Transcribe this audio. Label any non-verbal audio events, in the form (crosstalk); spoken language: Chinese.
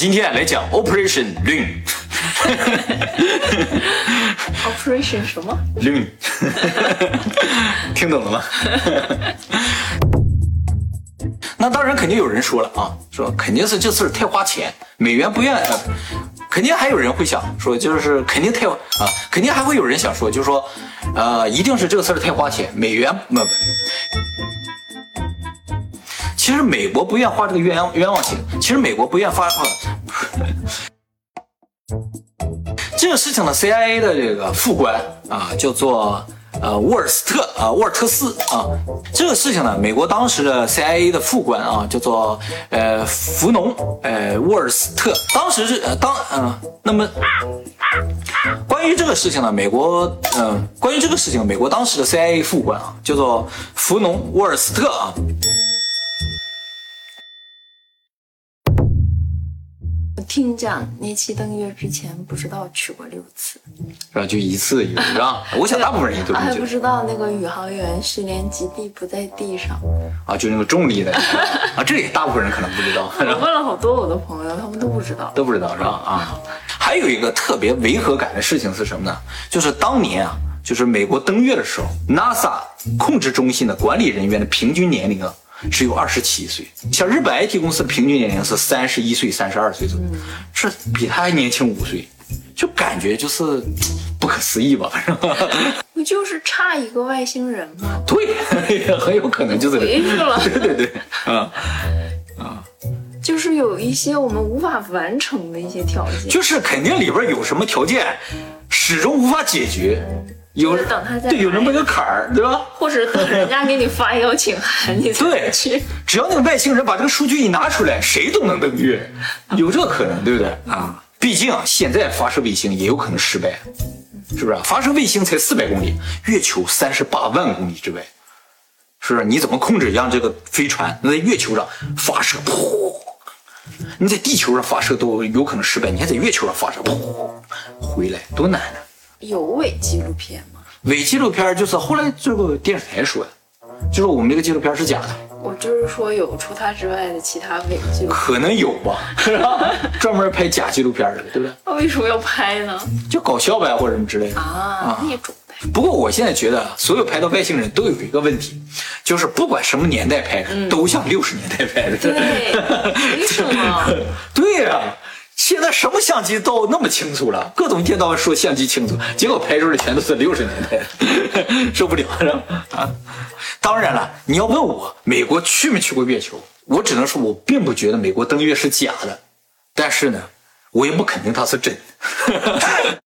今天来讲 Operation Lune。Operation 什么？Lune，(laughs) 听懂了吗？那当然，肯定有人说了啊，说肯定是这事儿太花钱，美元不愿，呃，肯定还有人会想说，就是肯定太啊，肯定还会有人想说，就是说，呃，一定是这个事儿太花钱，美元不不。其实美国不愿花这个冤冤枉钱，其实美国不愿花。(laughs) 这个事情呢，CIA 的这个副官啊，叫做呃沃尔斯特啊，沃尔特斯啊。这个事情呢，美国当时的 CIA 的副官啊，叫做呃福农呃沃尔斯特。当时是呃当嗯、那么关于这个事情呢，美国嗯、呃，关于这个事情，美国当时的 CIA 副官啊，叫做福农沃尔斯特啊。我听讲那期登月之前不知道去过六次，然后就一次一个是吧？(laughs) 我想大部分人也都这么还觉得不知道那个宇航员训练基地不在地上。啊，就那个重力的 (laughs) 啊，这也大部分人可能不知道。我问了好多我的朋友，他们都不知道。都不知道是吧？啊，还有一个特别违和感的事情是什么呢？就是当年啊，就是美国登月的时候，NASA 控制中心的管理人员的平均年龄啊，只有二十七岁。像日本 IT 公司的平均年龄是三十一岁、三十二岁左右，这比他还年轻五岁，就感觉就是不可思议吧，反正。(laughs) 不就是差一个外星人吗？对，很有可能就是这个回去了对对对，(laughs) 啊啊。就是有一些我们无法完成的一些条件。就是肯定里边有什么条件，始终无法解决，有等他再对有那么一个坎儿，对吧？或者等人家给你发邀请函，你才对去。只要那个外星人把这个数据一拿出来，谁都能登月，有这可能，对不对啊？毕竟啊，现在发射卫星也有可能失败，是不是啊？发射卫星才四百公里，月球三十八万公里之外，是不是？你怎么控制让这个飞船能在月球上发射？噗！你在地球上发射都有可能失败，你还在月球上发射，噗，回来多难呢、有伪纪录片吗？伪纪录片就是后来最后电视台说的，就是我们这个纪录片是假的，我就是说有除他之外的其他伪纪录片。可能有吧，(laughs) 专门拍假纪录片的，对不对？那为什么要拍呢？就搞笑呗，或者什么之类的。啊，那种呗。不过我现在觉得，所有拍到外星人都有一个问题，就是不管什么年代拍的，都像六十年代拍的。对，(laughs) 为什么？对呀、现在什么相机都那么清楚了，各种一天到晚说相机清楚，结果拍出来全都是六十年代的，(laughs) 受不了是吧？啊！当然了，你要问我美国去没去过月球，我只能说我并不觉得美国登月是假的，但是呢，我也不肯定它是真的。(laughs)